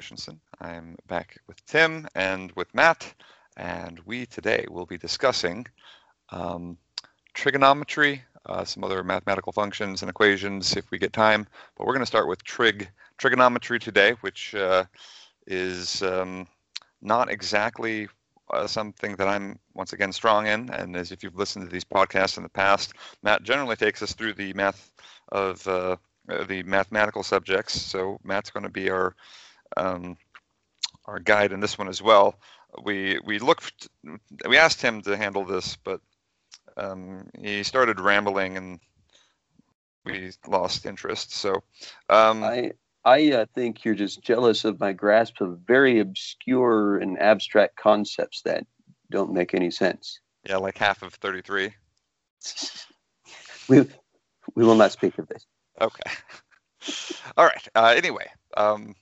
Christensen. I'm back with Tim and with Matt, and we today will be discussing um, trigonometry, uh, some other mathematical functions and equations if we get time. But we're going to start with trig trigonometry today, which uh, is um, not exactly uh, something that I'm once again strong in. And as if you've listened to these podcasts in the past, Matt generally takes us through the math of uh, the mathematical subjects. So Matt's going to be our um, our guide in this one as well. We we looked we asked him to handle this, but um, he started rambling and we lost interest. So um, I I uh, think you're just jealous of my grasp of very obscure and abstract concepts that don't make any sense. Yeah, like half of 33. we we will not speak of this. Okay. All right. Uh, anyway, um,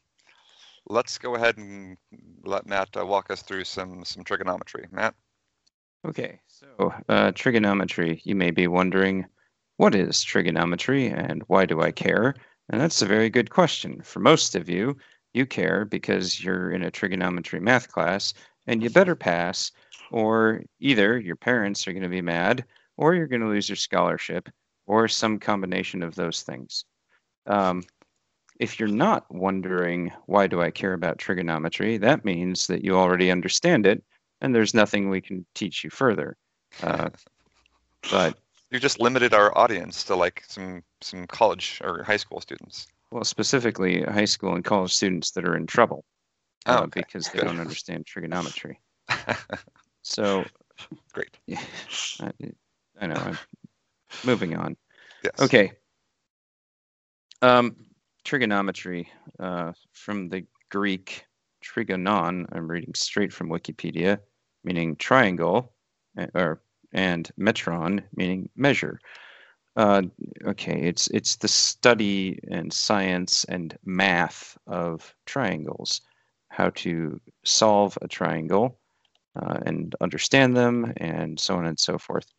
let's go ahead and let Matt uh, walk us through some some trigonometry. Matt. Okay. So uh, trigonometry. You may be wondering, what is trigonometry and why do I care? And that's a very good question. For most of you, you care because you're in a trigonometry math class and you better pass, or either your parents are going to be mad, or you're going to lose your scholarship, or some combination of those things. Um, if you're not wondering, why do I care about trigonometry, that means that you already understand it and there's nothing we can teach you further. Uh, but you just limited our audience to like some some college or high school students. Well, specifically high school and college students that are in trouble oh, uh, okay. because they don't understand trigonometry. so, great. Yeah, I, I know. I'm moving on. Yes. Okay. Um, trigonometry uh, from the Greek trigonon. I'm reading straight from Wikipedia, meaning triangle, eh, or and metron, meaning measure. Uh, okay, it's it's the study and science and math of triangles, how to solve a triangle uh, and understand them, and so on and so forth.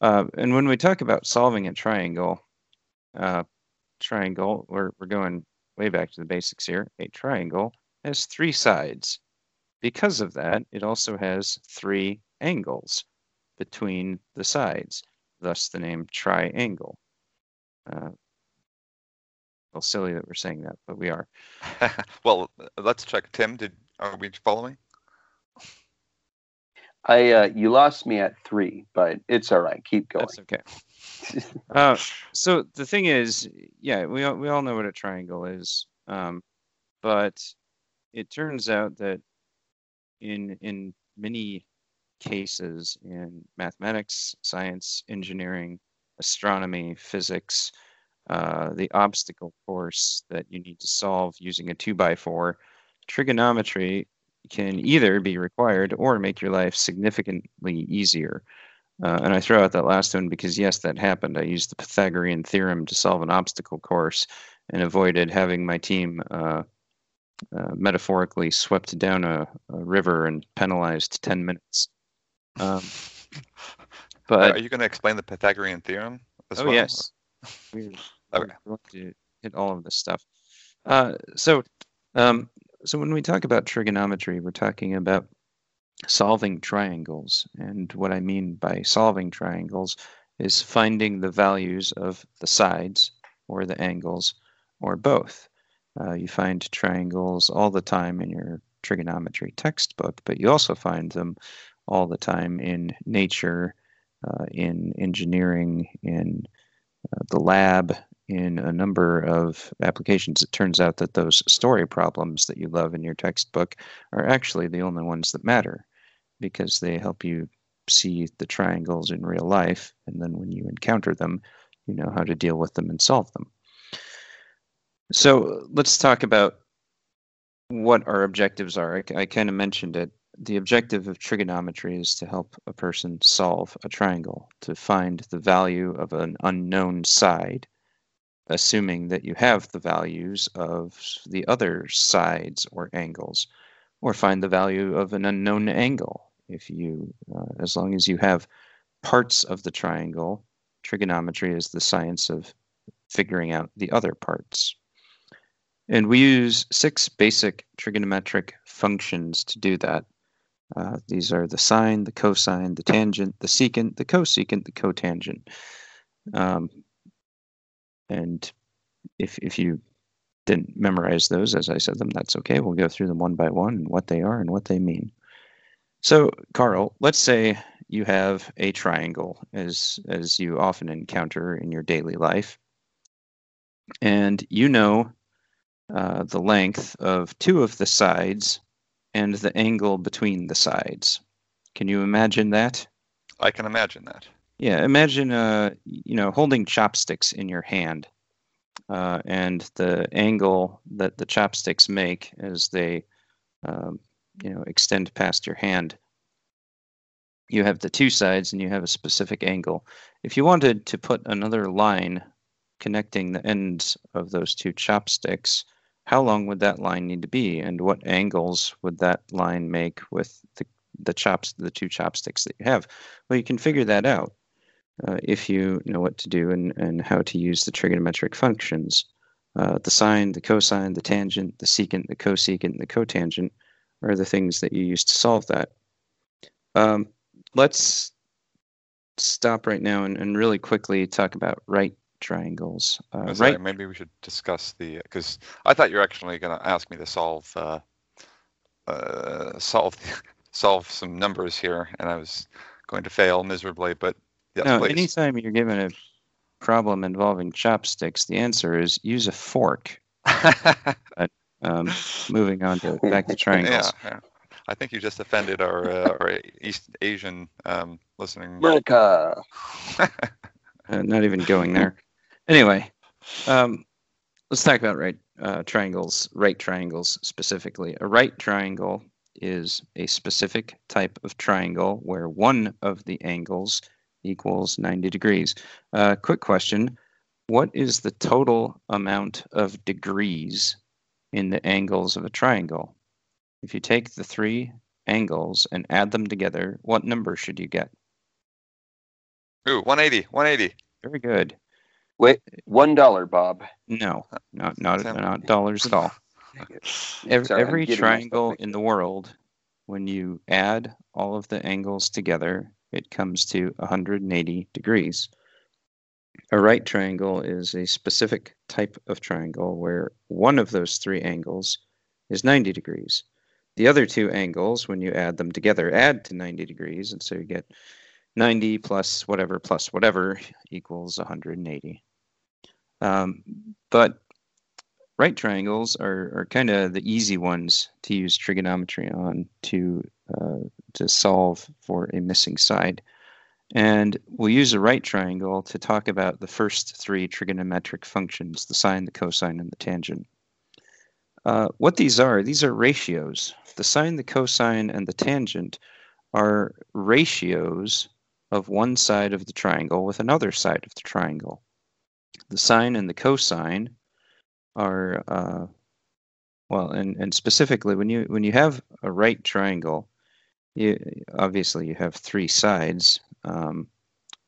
Uh, and when we talk about solving a triangle, uh, triangle, we're we're going way back to the basics here. A triangle has three sides. Because of that, it also has three angles between the sides, thus the name triangle. Uh, well, silly that we're saying that, but we are. well, let's check. Tim, did are we following? I uh, you lost me at three, but it's all right. Keep going. That's okay. uh, so the thing is, yeah, we all, we all know what a triangle is, um, but it turns out that in in many cases in mathematics, science, engineering, astronomy, physics, uh, the obstacle course that you need to solve using a two by four, trigonometry can either be required or make your life significantly easier. Uh, and I throw out that last one because, yes, that happened. I used the Pythagorean theorem to solve an obstacle course and avoided having my team uh, uh, metaphorically swept down a, a, river and penalized 10 minutes. Um, but are you going to explain the Pythagorean theorem as oh, well? yes. We're, okay. we're, to hit all of this stuff. Uh, so, um, so when we talk about trigonometry, we're talking about solving triangles. And what I mean by solving triangles is finding the values of the sides or the angles or both. Uh, you find triangles all the time in your trigonometry textbook, but you also find them all the time in nature, uh, in engineering, in uh, the lab, in a number of applications. It turns out that those story problems that you love in your textbook are actually the only ones that matter because they help you see the triangles in real life. And then when you encounter them, you know how to deal with them and solve them. So let's talk about what our objectives are. I, I kind of mentioned it. The objective of trigonometry is to help a person solve a triangle, to find the value of an unknown side, assuming that you have the values of the other sides or angles, or find the value of an unknown angle. If you, uh, as long as you have parts of the triangle, trigonometry is the science of figuring out the other parts. And we use six basic trigonometric functions to do that. Uh, these are the sine, the cosine, the tangent, the secant, the cosecant, the cotangent. Um, and if, if you didn't memorize those as I said them, that's okay. We'll go through them one by one and what they are and what they mean. So, Carl, let's say you have a triangle as as you often encounter in your daily life, and you know uh, the length of two of the sides and the angle between the sides. Can you imagine that? I can imagine that. Yeah, imagine uh, you know holding chopsticks in your hand, uh, and the angle that the chopsticks make as they um, you know extend past your hand. You have the two sides, and you have a specific angle. If you wanted to put another line connecting the ends of those two chopsticks, how long would that line need to be, and what angles would that line make with the the chops the two chopsticks that you have? Well, you can figure that out uh, if you know what to do and, and how to use the trigonometric functions. Uh, the sine, the cosine, the tangent, the secant, the cosecant, and the cotangent are the things that you use to solve that. Um, let's stop right now and, and really quickly talk about right triangles. Uh, Sorry, right, maybe we should discuss the because I thought you were actually going to ask me to solve uh, uh, solve solve some numbers here, and I was going to fail miserably. But yes, no, please. anytime you're given a problem involving chopsticks, the answer is use a fork. Um, moving on to back to triangles. yeah, yeah. I think you just offended our uh, our East Asian um, listening. America. Uh, not even going there. Anyway, um, let's talk about right uh, triangles, right triangles specifically. A right triangle is a specific type of triangle where one of the angles equals 90 degrees. Uh, quick question What is the total amount of degrees in the angles of a triangle? If you take the three angles and add them together, what number should you get? Ooh, 180, 180. Very good. Wait, one dollar, Bob. No, not not not dollars at all. Every, Sorry, every triangle in the world, when you add all of the angles together, it comes to 180 degrees. A right triangle is a specific type of triangle where one of those three angles is 90 degrees. The other two angles, when you add them together, add to 90 degrees, and so you get 90 plus whatever plus whatever equals 180. Um, but right triangles are, are kind of the easy ones to use trigonometry on to uh, to solve for a missing side. And we'll use a right triangle to talk about the first three trigonometric functions, the sine, the cosine, and the tangent. Uh, what these are, these are ratios. The sine, the cosine, and the tangent are ratios of one side of the triangle with another side of the triangle. The sine and the cosine are uh, well, and, and specifically when you when you have a right triangle, you obviously you have three sides, um,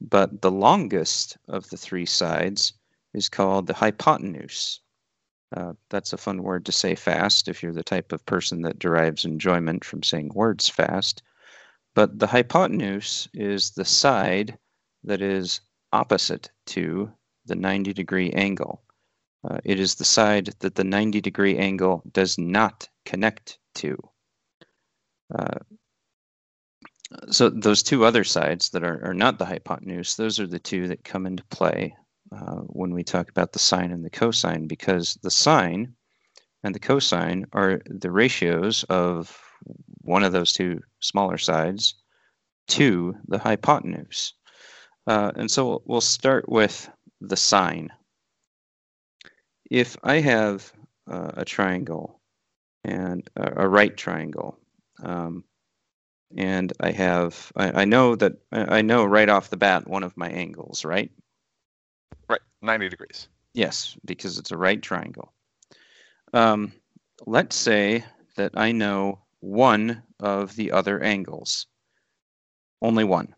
but the longest of the three sides is called the hypotenuse. Uh, that's a fun word to say fast if you're the type of person that derives enjoyment from saying words fast. But the hypotenuse is the side that is opposite to the 90 degree angle. Uh, it is the side that the 90 degree angle does not connect to. Uh, so those two other sides that are, are not the hypotenuse, those are the two that come into play uh, when we talk about the sine and the cosine, because the sine and the cosine are the ratios of one of those two smaller sides to the hypotenuse. Uh, and so we'll, start with the sine. If I have uh, a triangle and a, a right triangle, um, and I have, I, I know that, I I know right off the bat one of my angles, right? Right, 90 degrees. Yes, because it's a right triangle. Um, let's say that I know one of the other angles, only one.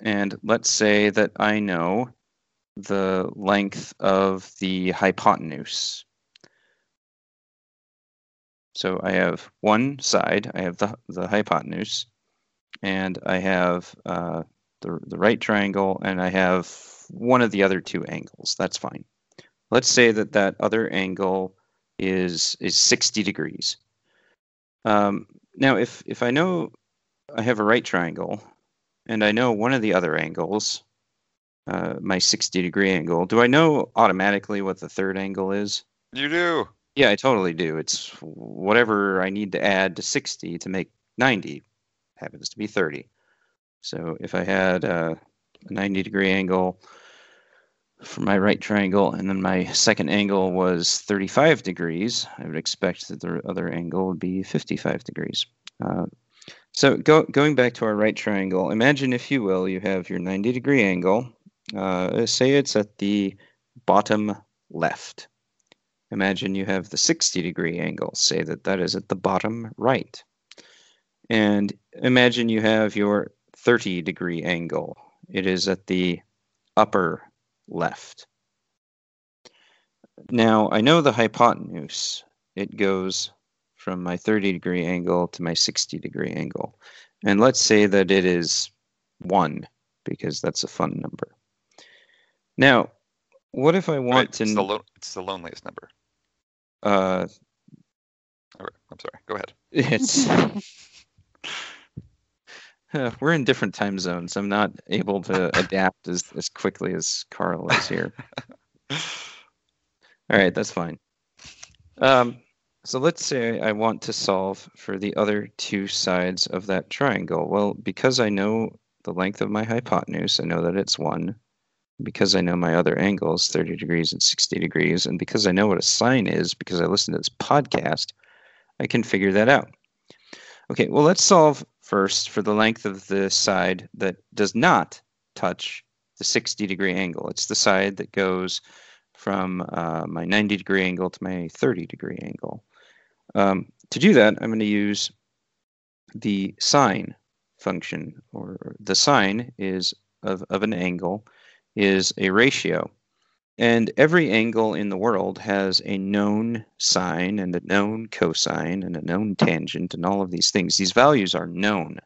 And let's say that I know the length of the hypotenuse. So I have one side, I have the, the hypotenuse, and I have uh, the, the right triangle, and I have one of the other two angles. That's fine. Let's say that that other angle is is 60 degrees. Um, now, if if I know I have a right triangle, and I know one of the other angles, uh, my 60 degree angle, do I know automatically what the third angle is? You do. Yeah, I totally do. It's whatever I need to add to 60 to make 90 happens to be 30. So if I had a 90 degree angle for my right triangle and then my second angle was 35 degrees, I would expect that the other angle would be 55 degrees. Uh, so go, going back to our right triangle, imagine if you will, you have your 90 degree angle. Uh, say it's at the bottom left. Imagine you have the 60 degree angle. Say that that is at the bottom right. And imagine you have your 30 degree angle. It is at the upper left. Now, I know the hypotenuse. It goes from my 30 degree angle to my 60 degree angle. And let's say that it is 1, because that's a fun number. Now, what if I want Right, to... it's, the lo- it's the loneliest number. Uh, I'm sorry. Go ahead. it's... Uh, we're in different time zones. I'm not able to adapt as, as quickly as Carl is here. All right, that's fine. Um, so let's say I want to solve for the other two sides of that triangle. Well, because I know the length of my hypotenuse, I know that it's 1. Because I know my other angles, 30 degrees and 60 degrees, and because I know what a sine is, because I listen to this podcast, I can figure that out. Okay, well, let's solve first for the length of the side that does not touch the 60 degree angle. It's the side that goes from uh, my 90 degree angle to my 30 degree angle. Um, to do that, I'm going to use the sine function, or the sine is of, of an angle is a ratio. And every angle in the world has a known sine and a known cosine and a known tangent and all of these things. These values are known.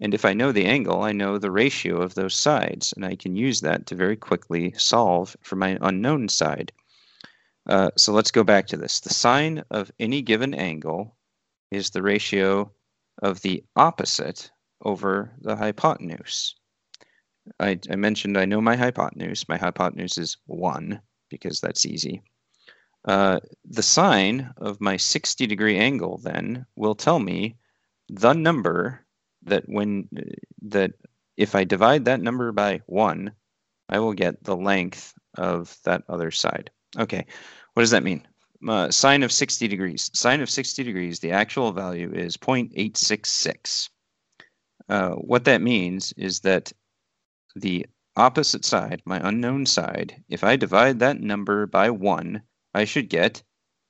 And if I know the angle, I know the ratio of those sides, and I can use that to very quickly solve for my unknown side. Uh, so let's go back to this. The sine of any given angle is the ratio of the opposite over the hypotenuse. I, I mentioned I know my hypotenuse. My hypotenuse is 1 because that's easy. Uh, the sine of my 60 degree angle then will tell me the number that when that if I divide that number by 1, I will get the length of that other side. Okay, what does that mean? Uh, sine of 60 degrees. Sine of 60 degrees, the actual value is 0.866. Uh, what that means is that the opposite side, my unknown side, if I divide that number by 1, I should get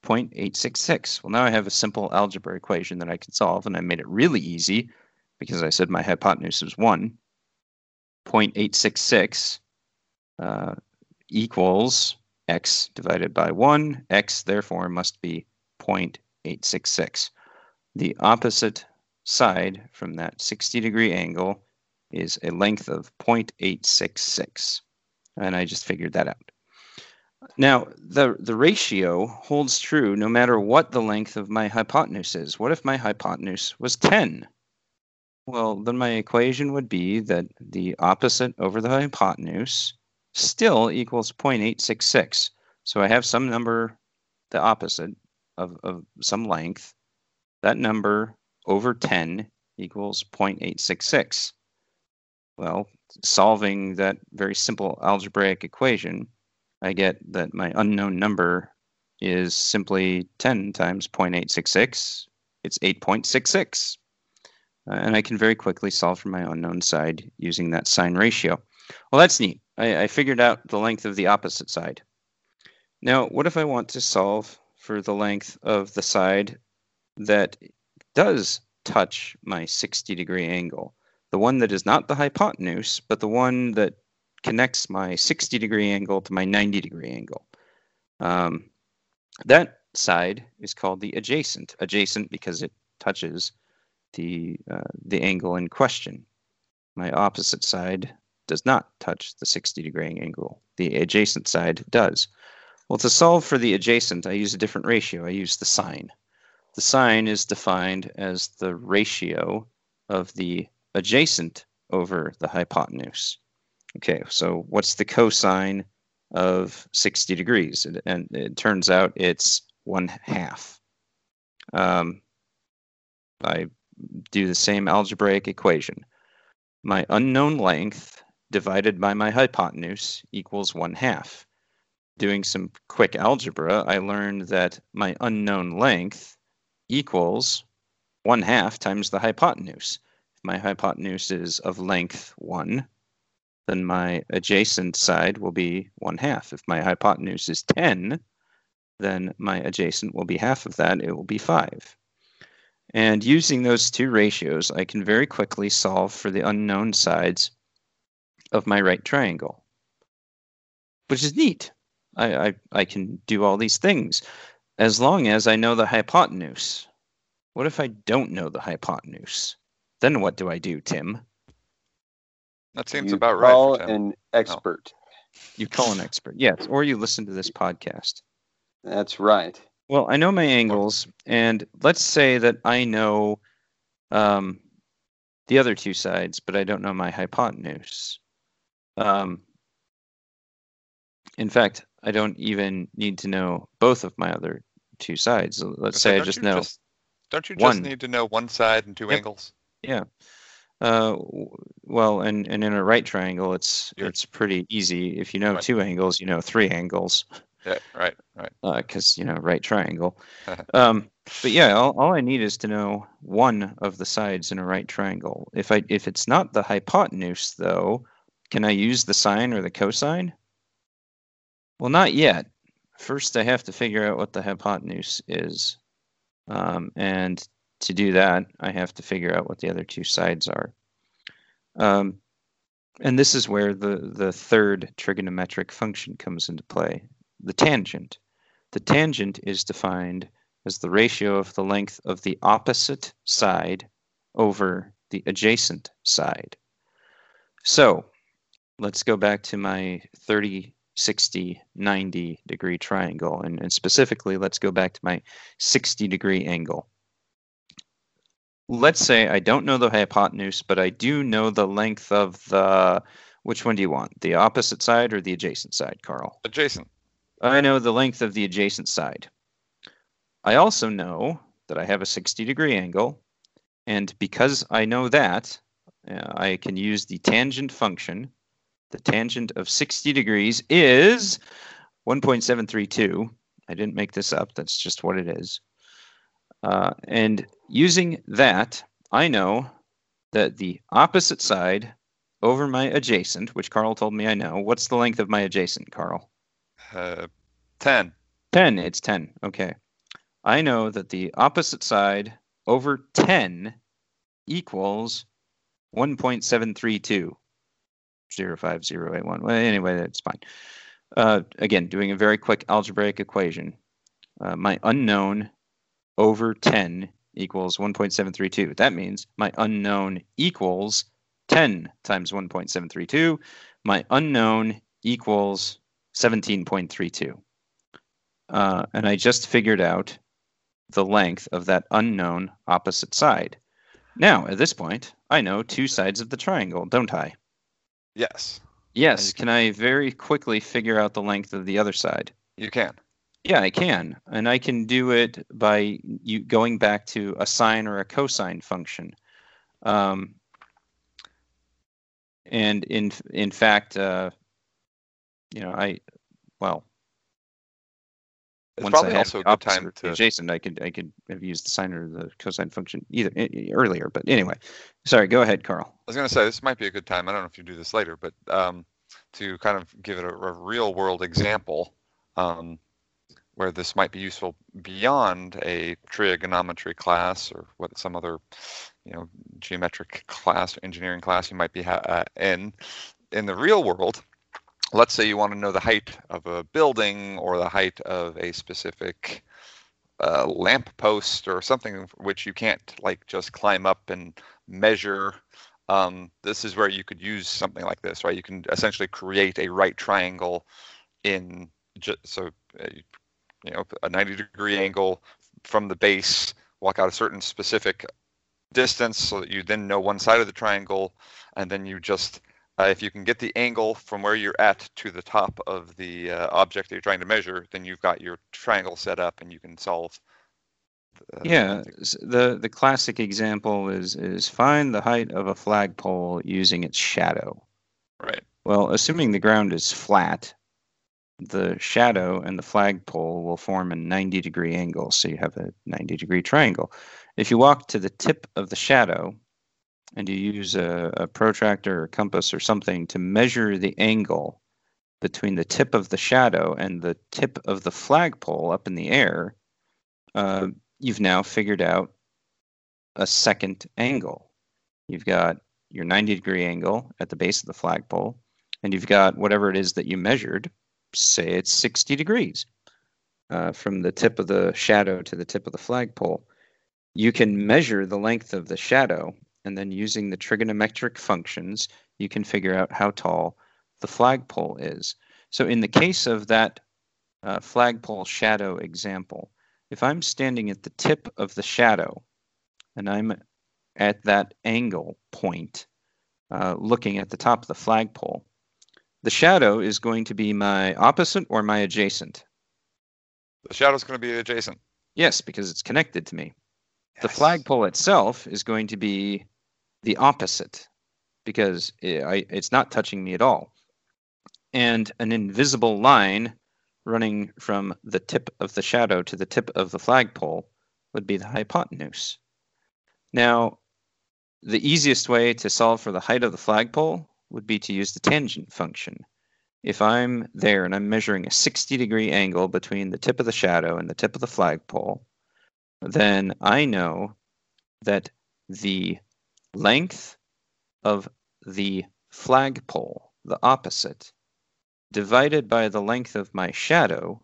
0.866. Well, now I have a simple algebra equation that I can solve, and I made it really easy because I said my hypotenuse is 1. 0.866 uh, equals x divided by 1. x, therefore, must be 0.866. The opposite side from that 60 degree angle is a length of 0.866. And I just figured that out. Now, the, the ratio holds true no matter what the length of my hypotenuse is. What if my hypotenuse was 10? Well, then my equation would be that the opposite over the hypotenuse still equals 0.866. So I have some number, the opposite of, of some length. That number over 10 equals 0.866. Well, solving that very simple algebraic equation, I get that my unknown number is simply 10 times 0.866. It's 8.66. Uh, and I can very quickly solve for my unknown side using that sine ratio. Well, that's neat. I, I figured out the length of the opposite side. Now, what if I want to solve for the length of the side that does touch my 60 degree angle? The one that is not the hypotenuse, but the one that connects my 60 degree angle to my 90 degree angle. Um, that side is called the adjacent. Adjacent because it touches the uh, the angle in question. My opposite side does not touch the 60 degree angle. The adjacent side does. Well, to solve for the adjacent, I use a different ratio. I use the sine. The sine is defined as the ratio of the adjacent over the hypotenuse. Okay, so what's the cosine of 60 degrees? And it turns out it's one half. Um, I do the same algebraic equation. My unknown length divided by my hypotenuse equals one half. Doing some quick algebra, I learned that my unknown length equals one half times the hypotenuse. My hypotenuse is of length one, then my adjacent side will be one half. If my hypotenuse is 10, then my adjacent will be half of that, it will be five. And using those two ratios, I can very quickly solve for the unknown sides of my right triangle, which is neat. I, I, I can do all these things as long as I know the hypotenuse. What if I don't know the hypotenuse? Then what do I do, Tim? That seems you about right. call for Tim. an expert. You call an expert, yes, or you listen to this podcast. That's right. Well, I know my angles, and let's say that I know um, the other two sides, but I don't know my hypotenuse. Um, in fact, I don't even need to know both of my other two sides. Let's say I don't just you know. don't you just one. need to know one side and two Yep. angles? Yeah. Uh, well, and, and in a right triangle, it's You're- it's pretty easy. If you know Right. two angles, you know three angles, Yeah, right, right. because you know right triangle. um, but yeah, all, all I need is to know one of the sides in a right triangle. If I if it's not the hypotenuse, though, can I use the sine or the cosine? Well, not yet. First, I have to figure out what the hypotenuse is, um, and to do that, I have to figure out what the other two sides are. Um, and this is where the, the third trigonometric function comes into play, the tangent. The tangent is defined as the ratio of the length of the opposite side over the adjacent side. So let's go back to my 30, 60, 90 degree triangle. And, and specifically, let's go back to my 60 degree angle let's say I don't know the hypotenuse, but I do know the length of the. Which one do you want? The opposite side or the adjacent side, Carl? Adjacent. I know the length of the adjacent side. I also know that I have a 60 degree angle. And because I know that, uh, I can use the tangent function. The tangent of 60 degrees is 1.732. I didn't make this up, that's just what it is. Uh, and using that, I know that the opposite side over my adjacent, which Carl told me I know, what's the length of my adjacent, Carl? Uh, 10. 10. It's 10. Okay. I know that the opposite side over 10 equals 1.732. 05081. Well, anyway, that's fine. Uh, again, doing a very quick algebraic equation. Uh, my unknown over 10 equals 1.732. That means my unknown equals 10 times 1.732. My unknown equals 17.32. Uh, and I just figured out the length of that unknown opposite side. Now, at this point, I know two sides of the triangle, don't I? Yes, Yes. Can I very quickly figure out the length of the other side? you can. Yeah, I can. And I can do it by you going back to a sine or a cosine function. Um, and in in fact, uh, you know, I well, It's once probably also a good time to. adjacent, I could I could have used the sine or the cosine function either earlier. But anyway, sorry. Go ahead, Carl. I was going to say this might be a good time. I don't know if you do this later, but um, to kind of give it a, a real world example um, where this might be useful beyond a trigonometry class or what some other, you know, geometric class, or engineering class you might be ha- uh, in. in the real world, let's say you want to know the height of a building or the height of a specific uh, lamp post or something which you can't like just climb up and measure. Um, this is where you could use something like this, right? You can essentially create a right triangle in ju- so uh, you know a 90 degree angle from the base, walk out a certain specific distance so that you then know one side of the triangle, and then you just uh, if you can get the angle from where you're at to the top of the uh, object that you're trying to measure, then you've got your triangle set up and you can solve. The, yeah, the the classic example is is find the height of a flagpole using its shadow. Right. Well, assuming the ground is flat, the shadow and the flagpole will form a 90 degree angle. So you have a 90 degree triangle. If you walk to the tip of the shadow and you use a, a protractor or compass or something to measure the angle between the tip of the shadow and the tip of the flagpole up in the air, uh, you've now figured out a second angle. You've got your 90 degree angle at the base of the flagpole, and you've got whatever it is that you measured, say it's 60 degrees uh, from the tip of the shadow to the tip of the flagpole. You can measure the length of the shadow and then using the trigonometric functions, you can figure out how tall the flagpole is. So in the case of that uh, flagpole shadow example, if I'm standing at the tip of the shadow and I'm at that angle point uh, looking at the top of the flagpole, the shadow is going to be my opposite or my adjacent. The shadow is going to be adjacent. Yes, because it's connected to me. The flagpole itself is going to be the opposite because it, I, it's not touching me at all. And an invisible line running from the tip of the shadow to the tip of the flagpole would be the hypotenuse. Now, the easiest way to solve for the height of the flagpole would be to use the tangent function. If I'm there and I'm measuring a 60 degree angle between the tip of the shadow and the tip of the flagpole, then I know that the length of the flagpole, the opposite, divided by the length of my shadow,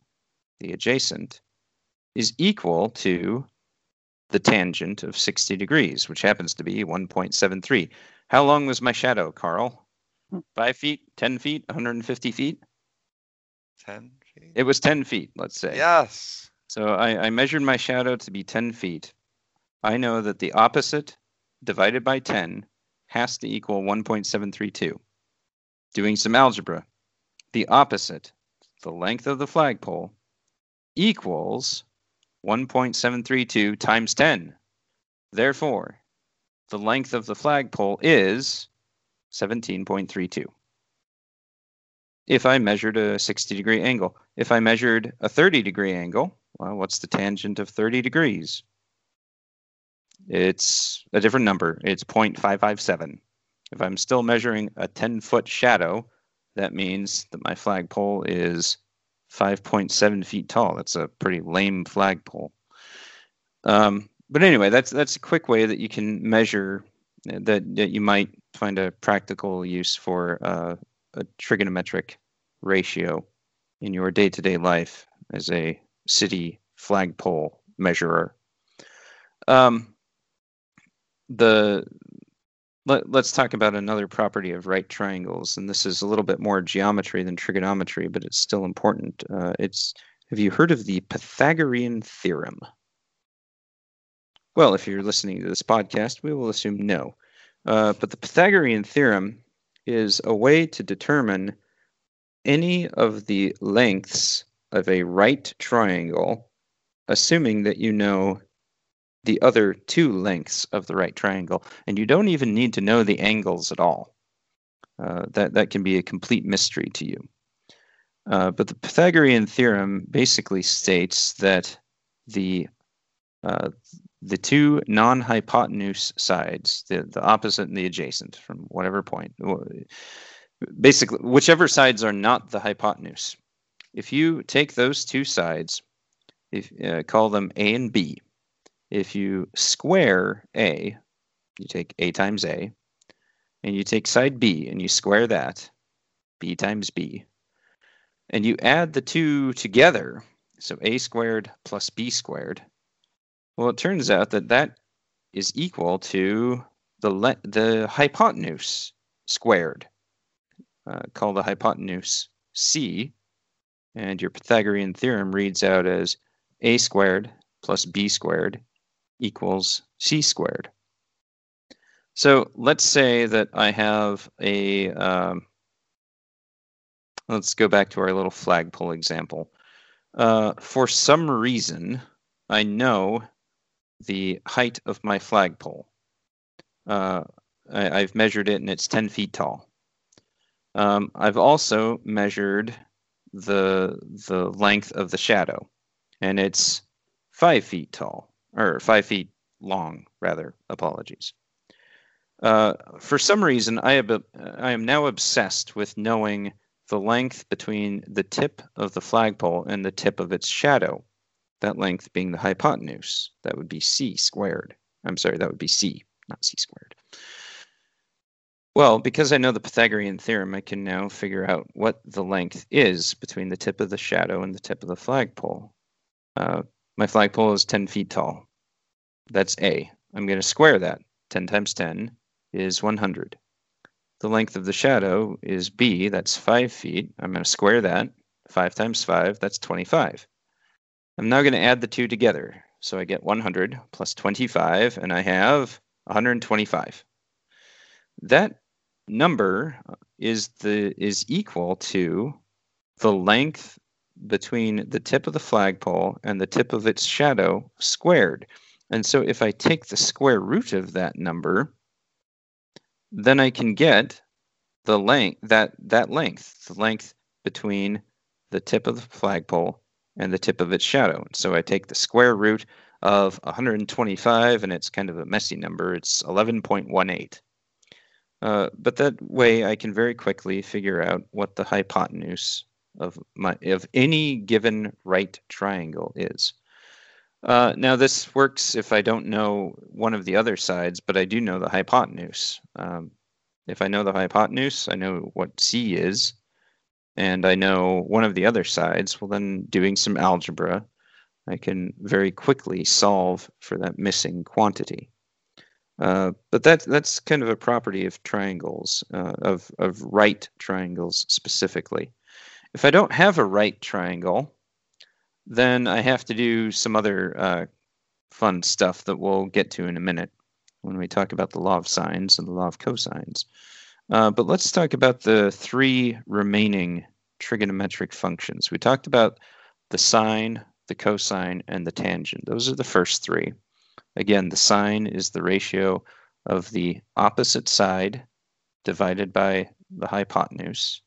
the adjacent, is equal to the tangent of 60 degrees, which happens to be 1.73. How long was my shadow, Carl? Five feet, 10 feet, 150 feet? 10 feet. It was 10 feet, let's say. Yes. So I, I measured my shadow to be 10 feet. I know that the opposite divided by 10 has to equal 1.732. Doing some algebra, the opposite, the length of the flagpole, equals 1.732 times 10. Therefore, the length of the flagpole is 17.32. If I measured a 60 degree angle, if I measured a 30 degree angle, well, what's the tangent of 30 degrees? It's a different number. It's 0.557. If I'm still measuring a 10 foot shadow, that means that my flagpole is 5.7 feet tall. That's a pretty lame flagpole. Um, but anyway, that's that's a quick way that you can measure that, that you might find a practical use for uh, a trigonometric ratio in your day-to-day life as a city flagpole measurer. Um, the let, us talk about another property of right triangles, and this is a little bit more geometry than trigonometry, but it's still important. Uh, it's have you heard of the Pythagorean theorem? Well, if you're listening to this podcast, we will assume no. Uh, but the Pythagorean theorem is a way to determine any of the lengths of a right triangle, assuming that you know the other two lengths of the right triangle, and you don't even need to know the angles at all. Uh, that that can be a complete mystery to you. Uh, but the Pythagorean theorem basically states that the uh, the two non-hypotenuse sides, the, the opposite and the adjacent from whatever point, basically whichever sides are not the hypotenuse, if you take those two sides, if uh, call them A and B, if you square A, you take A times A, and you take side B and you square that, b times b. And you add the two together, so a squared plus b squared. Well, it turns out that that is equal to the, le- the hypotenuse squared, uh, called the hypotenuse c. And your Pythagorean theorem reads out as a squared plus b squared equals c squared. So let's say that I have a, um, let's go back to our little flagpole example. Uh, for some reason, I know the height of my flagpole. Uh, I, have measured it and it's 10 feet tall. Um, I've also measured the the length of the shadow, and it's five feet tall or five feet long, rather. Apologies. Uh, for some reason, I, have, I am now obsessed with knowing the length between the tip of the flagpole and the tip of its shadow. That length being the hypotenuse. That would be c squared. I'm sorry, that would be c, not c squared. Well, because I know the Pythagorean theorem, I can now figure out what the length is between the tip of the shadow and the tip of the flagpole. Uh, my flagpole is 10 feet tall. That's A. I'm going to square that. 10 times 10 is 100. The length of the shadow is b, that's 5 feet. I'm going to square that. 5 times 5, that's 25. I'm now going to add the two together. So I get 100 plus 25, and I have 125. That number is the is equal to the length between the tip of the flagpole and the tip of its shadow squared. And so if I take the square root of that number, then I can get the length that that length, the length between the tip of the flagpole and the tip of its shadow. So I take the square root of 125, and it's kind of a messy number. It's 11.18. Uh, but that way I can very quickly figure out what the hypotenuse of my of any given right triangle is. Uh, now this works if I don't know one of the other sides, but I do know the hypotenuse. Um, if I know the hypotenuse, I know what C is, and I know one of the other sides, well then doing some algebra, I can very quickly solve for that missing quantity. Uh, but that's that's kind of a property of triangles, uh, of of right triangles specifically. If I don't have a right triangle, then I have to do some other uh, fun stuff that we'll get to in a minute when we talk about the law of sines and the law of cosines. Uh, but let's talk about the three remaining trigonometric functions. We talked about the sine, the cosine, and the tangent. Those are the first three. Again, the sine is the ratio of the opposite side divided by the hypotenuse.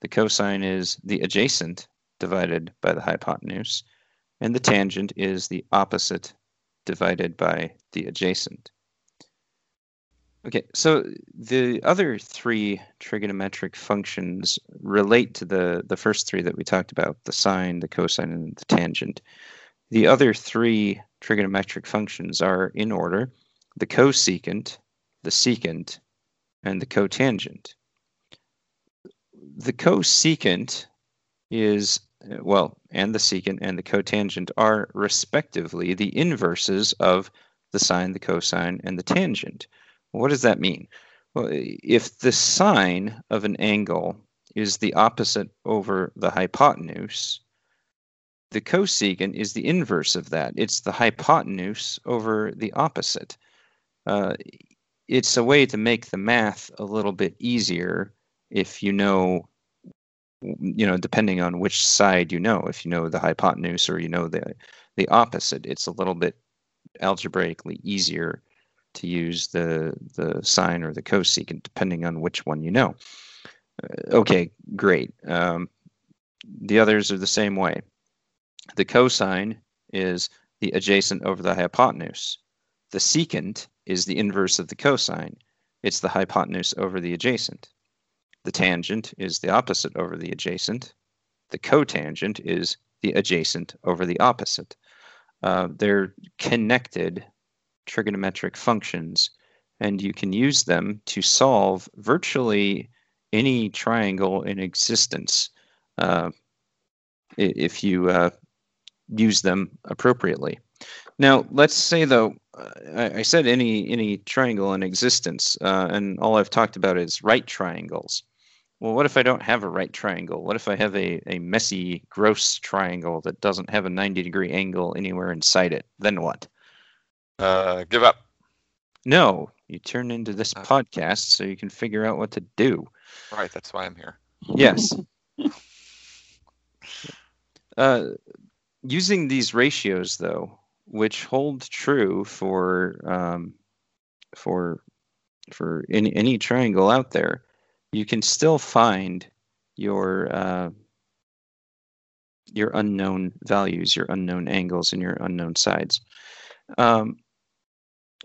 The cosine is the adjacent divided by the hypotenuse, and the tangent is the opposite divided by the adjacent. Okay, so the other three trigonometric functions relate to the, the first three that we talked about, the sine, the cosine, and the tangent. The other three trigonometric functions are in order the cosecant, the secant, and the cotangent. The cosecant is well, and the secant and the cotangent are respectively the inverses of the sine, the cosine, and the tangent. What does that mean? Well, if the sine of an angle is the opposite over the hypotenuse, the cosecant is the inverse of that. It's the hypotenuse over the opposite. Uh, it's a way to make the math a little bit easier if you know you know, depending on which side you know, if you know the hypotenuse or you know the the opposite, it's a little bit algebraically easier to use the the sine or the cosecant, depending on which one you know. Uh, okay, great. Um, the others are the same way. The cosine is the adjacent over the hypotenuse. The secant is the inverse of the cosine. It's the hypotenuse over the adjacent. The tangent is the opposite over the adjacent. The cotangent is the adjacent over the opposite. Uh, they're connected trigonometric functions, and you can use them to solve virtually any triangle in existence uh, if you uh, use them appropriately. Now, let's say though, uh, I, I said any any triangle in existence, uh, and all I've talked about is right triangles. Well, what if I don't have a right triangle? What if I have a, a messy, gross triangle that doesn't have a 90 degree angle anywhere inside it? Then what? Uh, give up. No, you turn into this uh, podcast so you can figure out what to do. Right, that's why I'm here. Yes. uh, using these ratios, though, which hold true for um, for for any any triangle out there, you can still find your uh, your unknown values, your unknown angles, and your unknown sides. Um,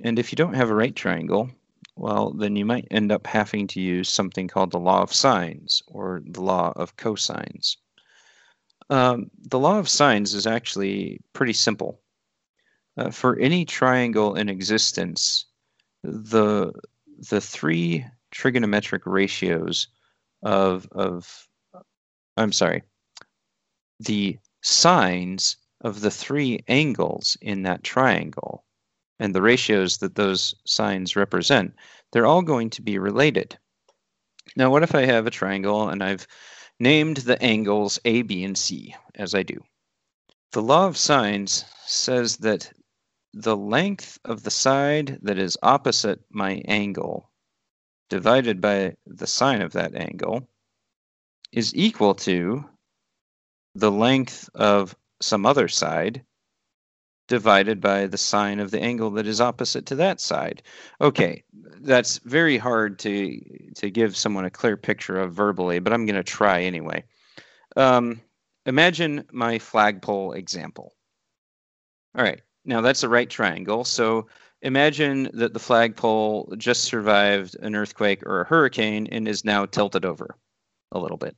and if you don't have a right triangle, well, then you might end up having to use something called the law of sines or the law of cosines. Um, the law of sines is actually pretty simple. Uh, for any triangle in existence, the the three trigonometric ratios of of I'm sorry, the sines of the three angles in that triangle and the ratios that those sines represent, they're all going to be related. Now, what if I have a triangle and I've named the angles A, B, and C, as I do? The law of sines says that the length of the side that is opposite my angle divided by the sine of that angle is equal to the length of some other side divided by the sine of the angle that is opposite to that side. Okay, that's very hard to to give someone a clear picture of verbally, but I'm going to try anyway. Um, imagine my flagpole example. All right, now that's a right triangle. So imagine that the flagpole just survived an earthquake or a hurricane and is now tilted over a little bit.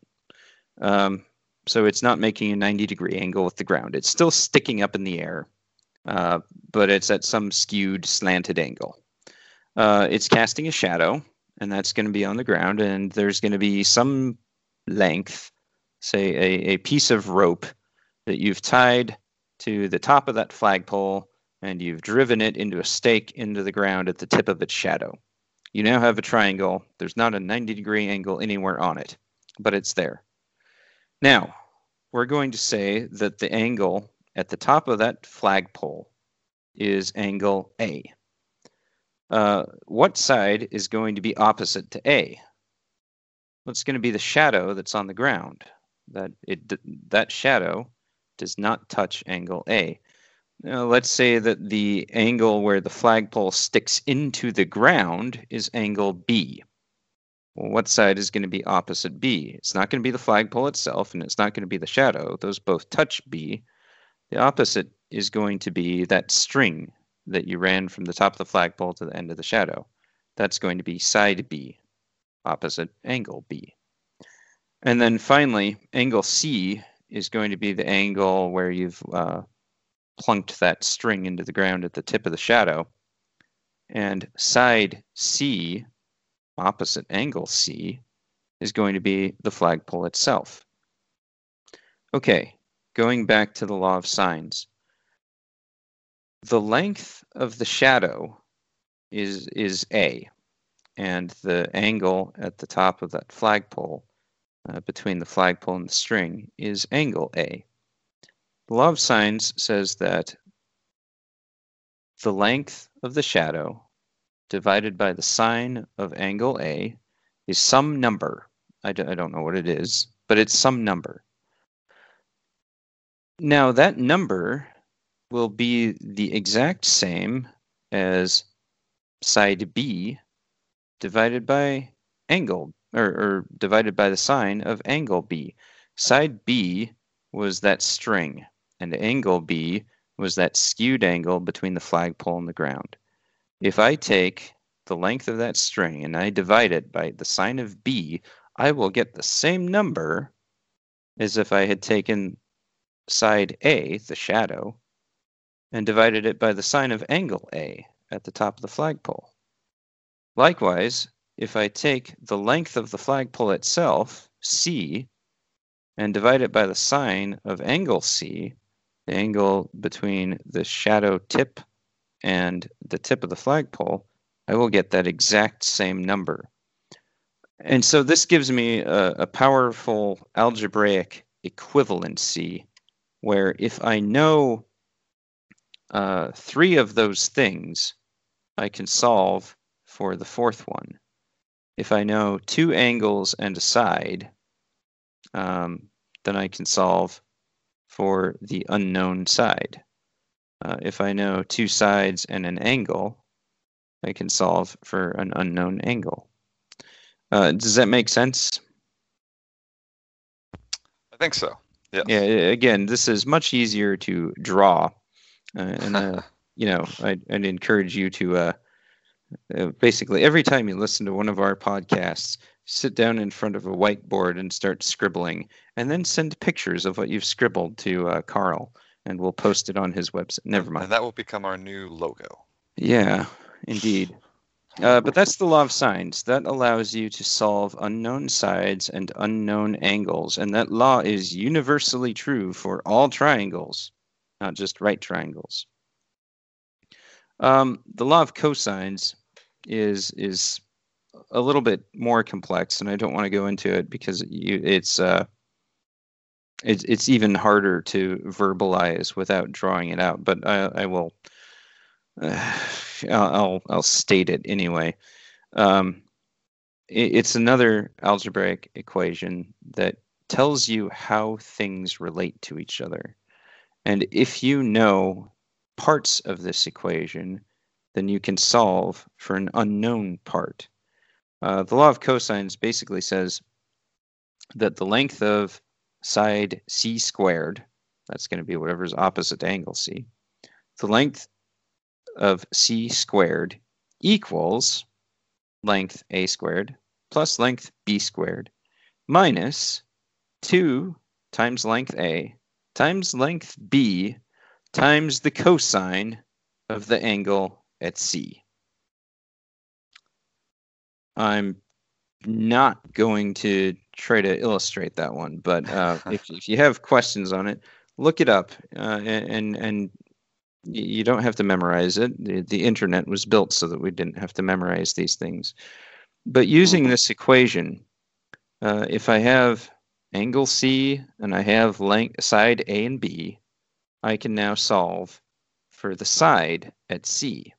Um, so it's not making a 90 degree angle with the ground. It's still sticking up in the air, uh, but it's at some skewed, slanted angle. Uh, it's casting a shadow, and that's going to be on the ground, and there's going to be some length, say a, a piece of rope that you've tied to the top of that flagpole, and you've driven it into a stake into the ground at the tip of its shadow. You now have a triangle. There's not a 90 degree angle anywhere on it, but it's there. Now, we're going to say that the angle at the top of that flagpole is angle A. Uh, what side is going to be opposite to A? Well, it's going to be the shadow that's on the ground. That it that shadow does not touch angle A. Now, let's say that the angle where the flagpole sticks into the ground is angle B. Well, what side is going to be opposite B? It's not going to be the flagpole itself, and it's not going to be the shadow. Those both touch B, the opposite is going to be that string that you ran from the top of the flagpole to the end of the shadow. That's going to be side B, opposite angle B. And then finally, angle C is going to be the angle where you've uh, plunked that string into the ground at the tip of the shadow. And side C, opposite angle C, is going to be the flagpole itself. Okay, going back to the law of sines, the length of the shadow is is a, and the angle at the top of that flagpole uh, between the flagpole and the string is angle a. The law of sines says that the length of the shadow divided by the sine of angle A is some number. I d- I don't know what it is, but it's some number. Now that number will be the exact same as side B divided by angle or, or divided by the sine of angle B. Side B was that string and angle B was that skewed angle between the flagpole and the ground. If I take the length of that string and I divide it by the sine of B, I will get the same number as if I had taken side A, the shadow, and divided it by the sine of angle A at the top of the flagpole. Likewise, if I take the length of the flagpole itself, C, and divide it by the sine of angle C, the angle between the shadow tip and the tip of the flagpole, I will get that exact same number. And so this gives me a, a powerful algebraic equivalency where if I know uh, three of those things, I can solve for the fourth one. If I know two angles and a side, um, then I can solve for the unknown side. Uh, if I know two sides and an angle, I can solve for an unknown angle. Uh, does that make sense? I think so. Yes. Yeah. Again, this is much easier to draw, uh, and uh, you know, I'd, I'd, encourage you to uh, uh, basically every time you listen to one of our podcasts, sit down in front of a whiteboard and start scribbling, and then send pictures of what you've scribbled to uh, Carl, and we'll post it on his website. Never mind. And that will become our new logo. Yeah, indeed. Uh, but that's the law of sines. That allows you to solve unknown sides and unknown angles. And that law is universally true for all triangles, not just right triangles. Um, the law of cosines is is a little bit more complex, and I don't want to go into it because you, it's uh, it's it's even harder to verbalize without drawing it out. But I, I will uh, I'll I'll state it anyway. Um, it, it's another algebraic equation that tells you how things relate to each other, and if you know parts of this equation, then you can solve for an unknown part. Uh, the law of cosines basically says that the length of side c squared, that's going to be whatever's opposite angle c, the length of c squared equals length a squared plus length b squared minus 2 times length a times length b times the cosine of the angle at c. I'm not going to try to illustrate that one, but uh, if, if you have questions on it, look it up uh, and, and you don't have to memorize it. The, the internet was built so that we didn't have to memorize these things. But using mm-hmm. this equation, uh, if I have angle C and I have length, side A and B, I can now solve for the side at C.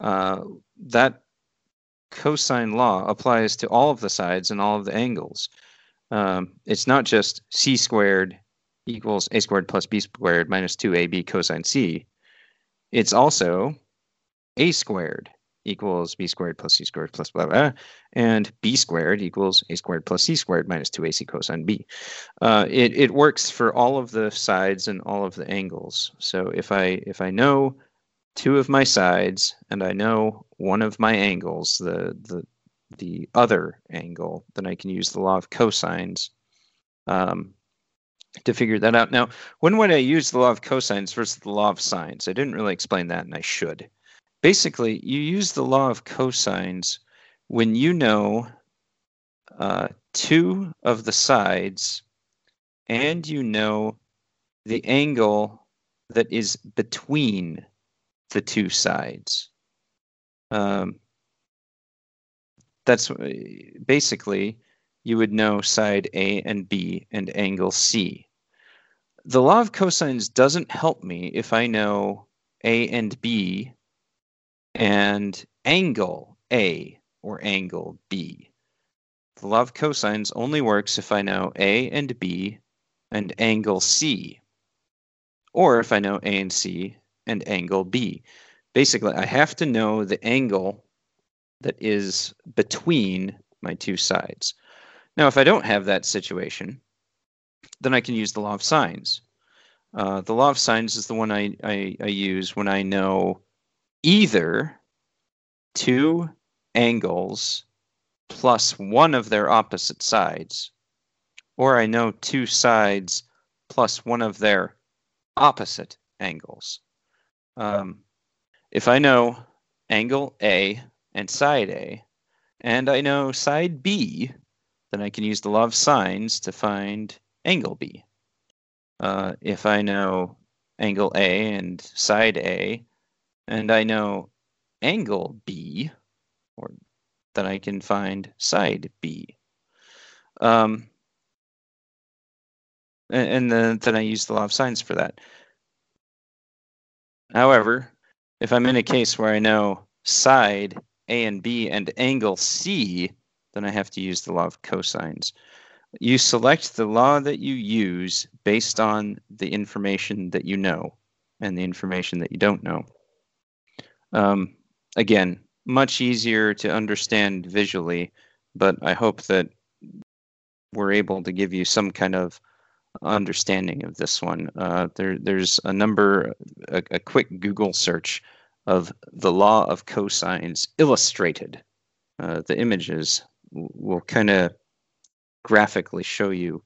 Uh, that cosine law applies to all of the sides and all of the angles. Um, it's not just C squared equals a squared plus b squared minus 2ab cosine c, it's also a squared equals b squared plus c squared plus blah, blah, and b squared equals a squared plus c squared minus 2ac cosine b. Uh, it, it works for all of the sides and all of the angles. So if I if I know two of my sides and I know one of my angles, the the the other angle, then I can use the law of cosines um, to figure that out. Now, when would I use the law of cosines versus the law of sines? I didn't really explain that, and I should. Basically, you use the law of cosines when you know uh, two of the sides and you know the angle that is between the two sides. Um, that's basically you would know side A and B and angle C the law of cosines doesn't help me if I know A and B and angle A or angle B. The law of cosines only works if I know A and B and angle C, or if I know A and C and angle B. Basically, I have to know the angle that is between my two sides. Now, if I don't have that situation, then I can use the law of sines. Uh, the law of sines is the one I, I, I use when I know either two angles plus one of their opposite sides, or I know two sides plus one of their opposite angles. Um, if I know angle A and side A, and I know side B, then I can use the law of sines to find angle B. Uh, if I know angle A and side A, and I know angle B, or then I can find side B. Um, and, and then, then I use the law of sines for that. However, if I'm in a case where I know side A and B and angle C, then I have to use the law of cosines. You select the law that you use based on the information that you know and the information that you don't know. Um, again, much easier to understand visually, but I hope that we're able to give you some kind of understanding of this one. Uh, there, there's a number, a, a, quick Google search of the law of cosines illustrated. Uh, the images will kind of graphically show you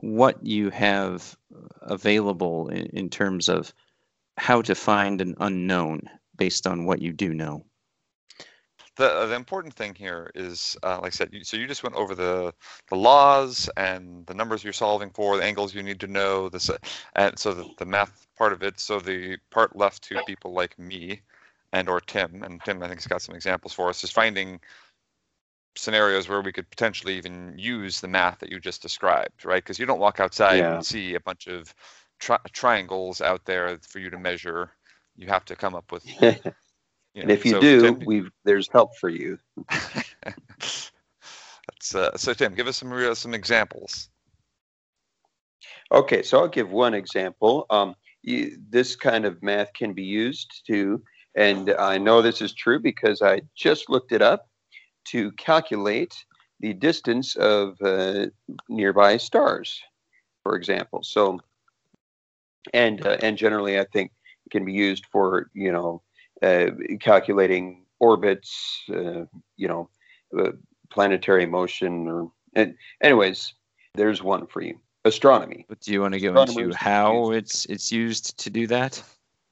what you have available in, in terms of how to find an unknown based on what you do know the uh, the important thing here is, uh, like I said, you, so you just went over the the laws and the numbers you're solving for, the angles you need to know, this, and so the, the math part of it. So the part left to people like me and or Tim, and Tim I think has got some examples for us, is finding scenarios where we could potentially even use the math that you just described, right? Because you don't walk outside yeah. and see a bunch of tri- triangles out there for you to measure. You have to come up with You know, and if you so do, Tim, we there's help for you. That's, uh, so Tim, give us some real, some examples. Okay, so I'll give one example. Um, you, this kind of math can be used to, and I know this is true because I just looked it up to calculate the distance of uh, nearby stars, for example. So, and uh, and generally, I think it can be used for you know uh, calculating orbits, uh, you know, uh, planetary motion, or and anyways, there's one for you. Astronomy. But do you want to go into how it's it's used to do that?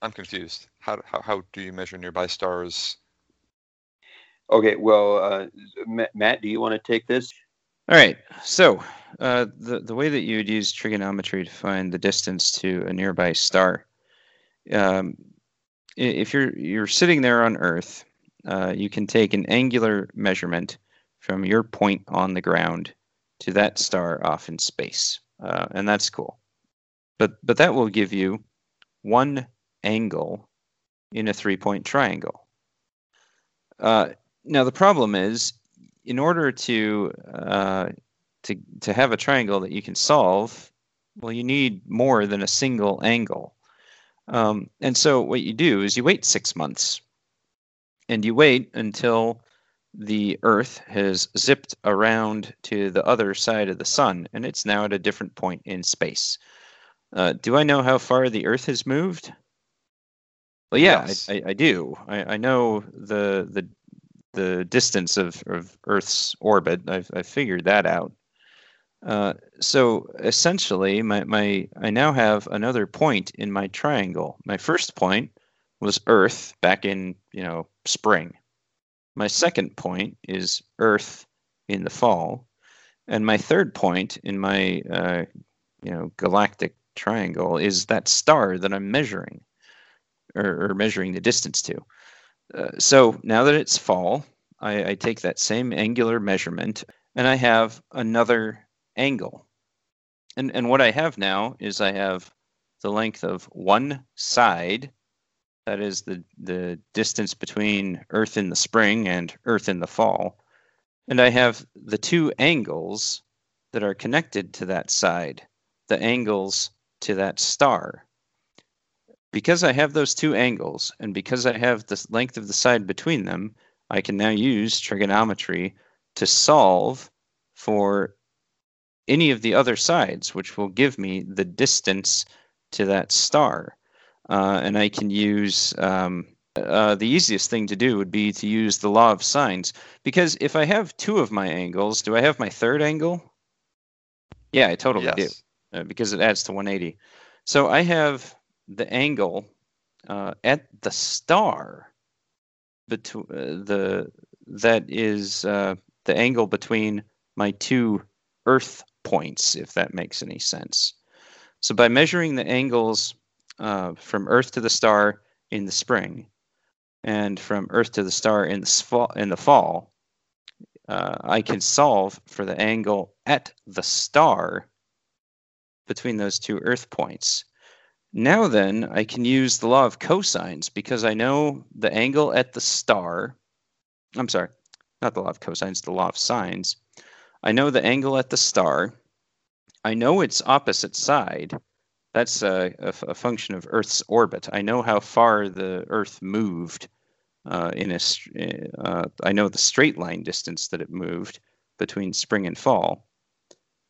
I'm confused. How how how do you measure nearby stars? Okay, well, uh, Matt, do you want to take this? All right. So uh, the the way that you would use trigonometry to find the distance to a nearby star, um, if you're you're sitting there on Earth, uh, you can take an angular measurement from your point on the ground to that star off in space, uh, and that's cool. But but that will give you one angle in a three-point triangle. Uh, now the problem is, in order to uh, to to have a triangle that you can solve, well, you need more than a single angle. Um, and so what you do is you wait six months and you wait until the Earth has zipped around to the other side of the sun and it's now at a different point in space. Uh, do I know how far the Earth has moved? Well, yeah, yes. I, I, I, do. I, I know the the the distance of, of Earth's orbit. I've, I've figured that out. Uh, so essentially, my, my I now have another point in my triangle. My first point was Earth back in you know spring. My second point is Earth in the fall, and my third point in my uh, you know galactic triangle is that star that I'm measuring, or, or measuring the distance to. Uh, so now that it's fall, I, I take that same angular measurement and I have another angle. And, and what I have now is I have the length of one side, that is the, the distance between Earth in the spring and Earth in the fall. And I have the two angles that are connected to that side, the angles to that star. Because I have those two angles, and because I have the length of the side between them, I can now use trigonometry to solve for any of the other sides, which will give me the distance to that star. Uh, and I can use um, uh, the easiest thing to do would be to use the law of sines. Because if I have two of my angles, do I have my third angle? Yeah, I totally yes. do. Uh, because it adds to 180. So I have the angle uh, at the star between uh, the that is uh, the angle between my two Earth points, if that makes any sense. So by measuring the angles uh, from Earth to the star in the spring and from Earth to the star in the fall, in the fall uh, I can solve for the angle at the star between those two Earth points. Now then, I can use the law of cosines because I know the angle at the star. I'm sorry, not the law of cosines, the law of sines. I know the angle at the star. I know its opposite side. That's a, a, a function of Earth's orbit. I know how far the Earth moved uh, in a. Uh, I know the straight line distance that it moved between spring and fall.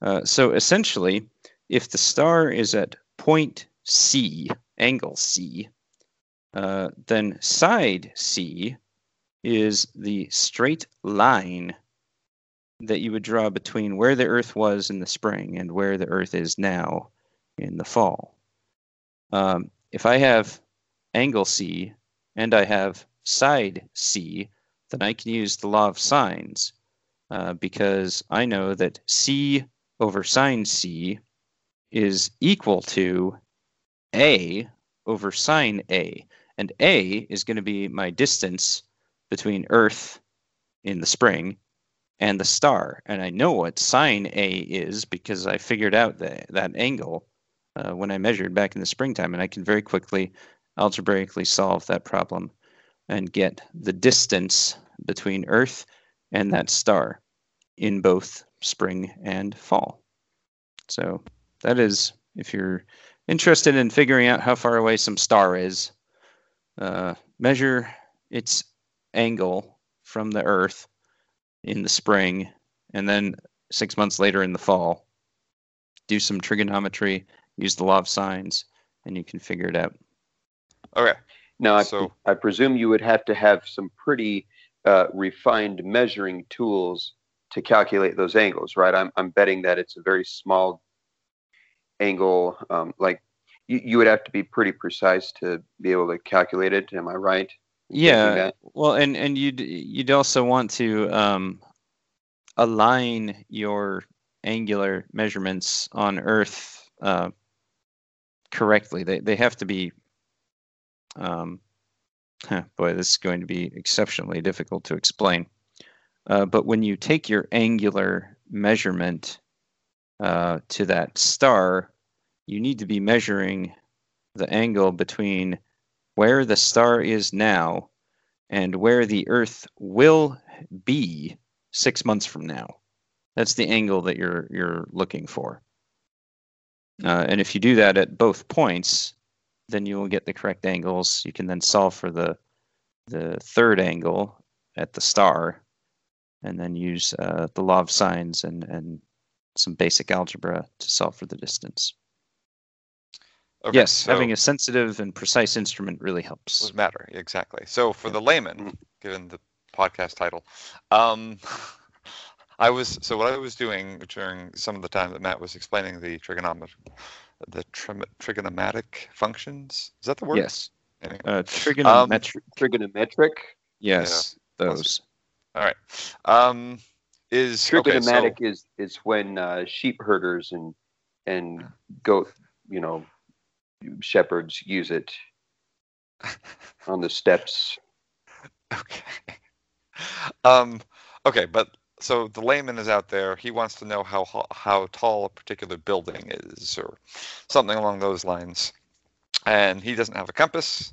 Uh, so essentially, if the star is at point C, angle C, uh, then side C is the straight line that you would draw between where the Earth was in the spring and where the Earth is now in the fall. Um, if I have angle C and I have side C, then I can use the law of sines uh, because I know that C over sine C is equal to A over sine A. And A is going to be my distance between Earth in the spring and the star. And I know what sine A is because I figured out the, that angle uh, when I measured back in the springtime. And I can very quickly algebraically solve that problem and get the distance between Earth and that star in both spring and fall. So that is, if you're interested in figuring out how far away some star is, uh, measure its angle from the Earth in the spring, and then six months later in the fall, do some trigonometry, use the law of sines, and you can figure it out. Okay. Now, I, So- I presume you would have to have some pretty uh, refined measuring tools to calculate those angles, right? I'm, I'm betting that it's a very small angle. Um, like you, you would have to be pretty precise to be able to calculate it. Am I right? Yeah. Well, and and you'd you'd also want to um, align your angular measurements on Earth uh, correctly. They they have to be. Um, boy, this is going to be exceptionally difficult to explain. Uh, but when you take your angular measurement uh, to that star, you need to be measuring the angle between where the star is now and where the Earth will be six months from now. That's the angle that you're you're looking for. Uh, and if you do that at both points, then you will get the correct angles. You can then solve for the the third angle at the star, and then use uh, the law of sines and and some basic algebra to solve for the distance. Okay, yes, so having a sensitive and precise instrument really helps. does matter exactly. So for Yeah. the layman, given the podcast title, um, I was so what I was doing during some of the time that Matt was explaining the trigonometry, the trim, trigonomatic functions. Is that the word? Yes, Anyway. uh, trigonometric. Trigonometric. yes, those. All right. Um, is okay, so- is is when uh, sheep herders and and goat, you know, shepherds use it on the steps. Okay. Um, okay, but so the layman is out there. He wants to know how how tall a particular building is, or something along those lines. And he doesn't have a compass.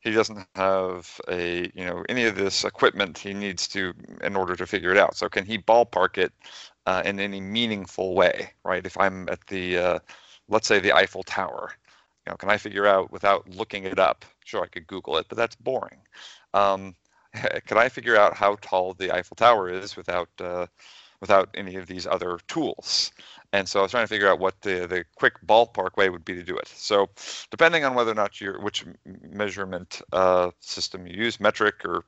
He doesn't have a you know any of this equipment he needs to in order to figure it out. So can he ballpark it uh, in any meaningful way? Right? If I'm at the uh, let's say the Eiffel Tower, you know, can I figure out without looking it up? Sure, I could Google it, but that's boring. Um, can I figure out how tall the Eiffel Tower is without uh, without any of these other tools? And so I was trying to figure out what the the quick ballpark way would be to do it. So depending on whether or not you're which measurement uh, system you use, metric or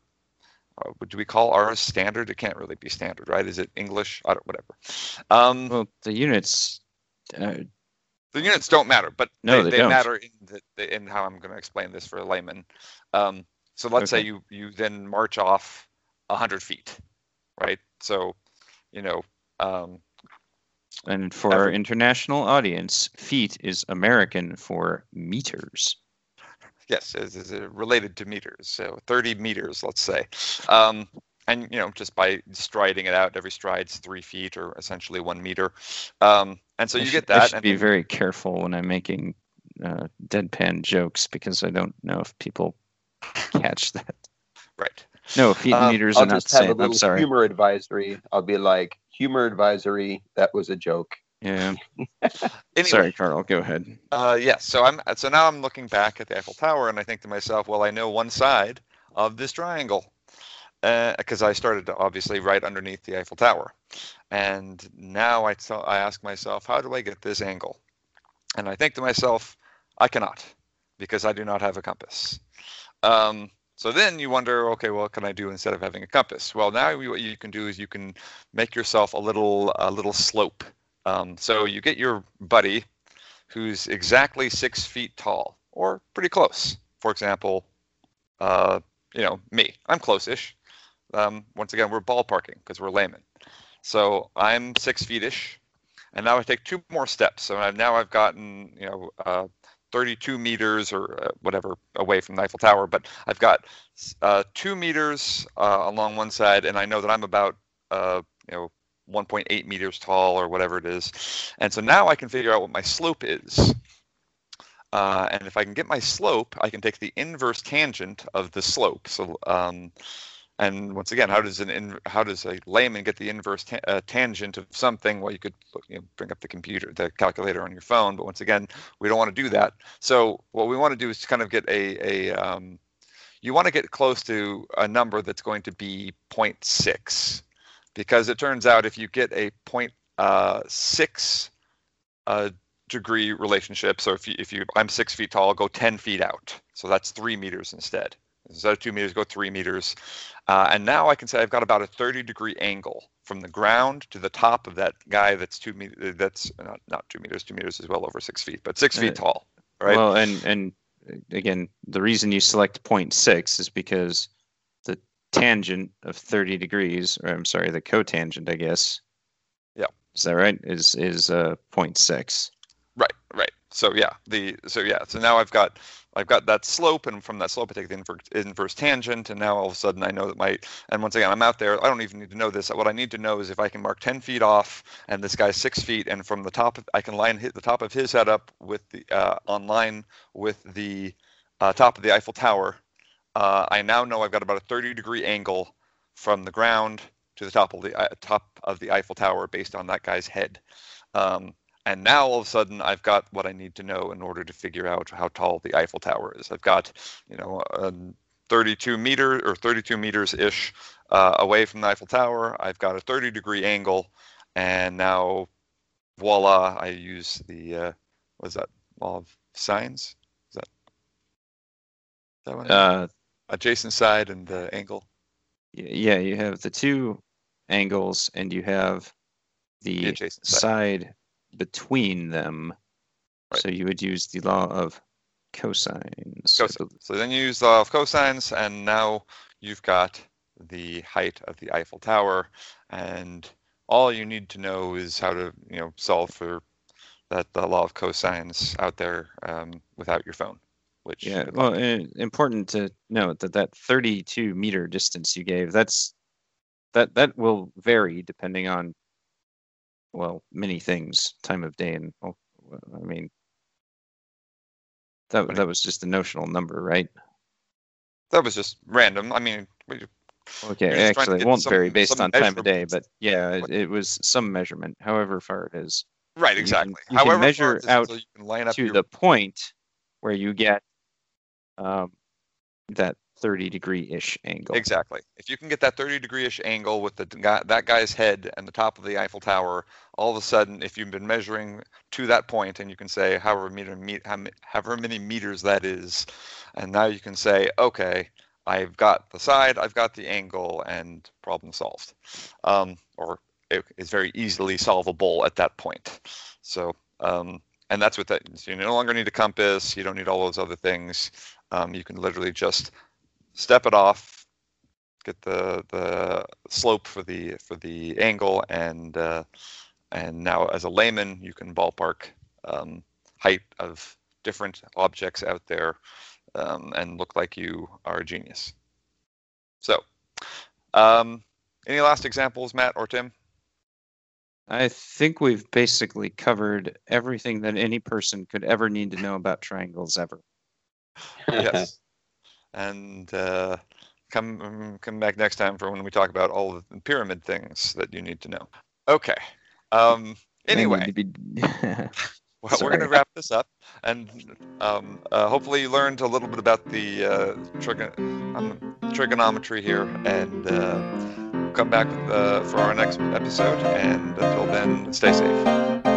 uh, what do we call ours standard? It can't really be standard, right? Is it English? I don't whatever. Um, Well, the units. The units don't matter, but No, they, they they matter in, the, in how I'm going to explain this for a layman. Um, so let's say you you then march off hundred feet, right? So, you know, um, And for our international audience, feet is American for meters. yes, is, is related to meters. So 30 meters, let's say. Um, and, you know, just by striding it out, every stride's three feet or essentially one meter. Um, and so I you should- get that. I should and be very careful when I'm making uh, deadpan jokes because I don't know if people catch that. right. No, feet Um, meters I'll are not just the have a same. little I'm sorry. humor advisory. I'll be like, humor advisory. That was a joke. Yeah. Anyway, Sorry, Carl. Go ahead. Uh, yes. So I'm so now I'm looking back at the Eiffel Tower and I think to myself, well, I know one side of this triangle because I started to obviously right underneath the Eiffel Tower, and now I tell, I ask myself, how do I get this angle? And I think to myself, I cannot because I do not have a compass. Um, so then you wonder, okay, well, what can I do instead of having a compass? Well, now you, what you can do is you can make yourself a little a little slope. Um, so you get your buddy who's exactly six feet tall or pretty close. For example, uh, you know, me, I'm close-ish. Um, once again, we're ballparking because we're laymen. So I'm six feet-ish, and now I take two more steps. So I've, now I've gotten, you know, uh, 32 meters or uh, whatever away from the Eiffel Tower, but I've got uh, two meters uh, along one side, and I know that I'm about, uh, you know, 1.8 meters tall or whatever it is. And so now I can figure out what my slope is. Uh, and if I can get my slope, I can take the inverse tangent of the slope. So, um, and once again, how does an in, how does a layman get the inverse ta- uh, tangent of something? Well, you could you know, bring up the computer, the calculator on your phone, but once again, we don't want to do that. So what we want to do is kind of get a a um, you want to get close to a number that's going to be 0.6 because it turns out if you get a 0.6 uh, degree relationship, so if you if you I'm six feet tall, go 10 feet out, so that's three meters instead. Instead of two meters, go three meters, uh, and now I can say I've got about a 30 degree angle from the ground to the top of that guy that's two meters. That's not not two meters. Two meters is well over six feet, but six feet Uh, tall, right? Well, and and uh, again, the reason you select 0.6 is because the tangent of 30 degrees, or I'm sorry, the cotangent, I guess. Yeah. Is that right? Is is uh 0.6. So yeah, the so yeah, so now I've got I've got that slope, and from that slope I take the inverse, inverse tangent, and now all of a sudden I know that my and once again I'm out there. I don't even need to know this. What I need to know is if I can mark 10 feet off, and this guy's six feet, and from the top of, I can line hit the top of his head up with the uh, on line with the uh, top of the Eiffel Tower. Uh, I now know I've got about a 30 degree angle from the ground to the top of the uh, top of the Eiffel Tower based on that guy's head. Um, and now all of a sudden I've got what I need to know in order to figure out how tall the Eiffel Tower is. I've got, you know, a 32 meter or 32 meters ish uh, away from the Eiffel Tower. I've got a 30 degree angle, and now, voila! I use the uh, what is that law of sines? Is that, is that one? Uh, adjacent side and the angle? yeah, you have the two angles, and you have The the adjacent side. side between them. Right. So you would use the law of cosines. Cosine. So then you use the law of cosines, and now you've got the height of the Eiffel Tower, and all you need to know is how to, you know, solve for that the law of cosines out there um, without your phone. Which Yeah, well, uh, important to note that that 32 meter distance you gave, that's that that will vary depending on well, many things, time of day and well, I mean that that was just a notional number, right? that was just random. I mean, we- Okay, You're just trying to actually, it won't some- vary based on time of day, but yeah, it, it was some measurement, however far it is, right, you can- exactly. you can However, far measure out until you can line up to your the point where you get um, that 30 degree ish angle. Exactly. If you can get that 30 degree-ish angle with the guy, that guy's head and the top of the Eiffel Tower, all of a sudden, if you've been measuring to that point, and you can say however meter, me- however many meters that is, and now you can say, okay, I've got the side, I've got the angle, and problem solved. Um, or it is very easily solvable at that point. So, um, and that's what that. So you no longer need a compass. You don't need all those other things. Um, you can literally just step it off, get the the slope for the for the angle, and uh, and now as a layman, you can ballpark um, height of different objects out there um, and look like you are a genius. So, um, any last examples, Matt or Tim? I think we've basically covered everything that any person could ever need to know about triangles ever. yes. And uh, come come back next time for when we talk about all the pyramid things that you need to know. Okay. Um, anyway, well, we're going to wrap this up, and um, uh, hopefully you learned a little bit about the uh, trigon- um, trigonometry here, and uh, come back uh, for our next episode. And until then, stay safe.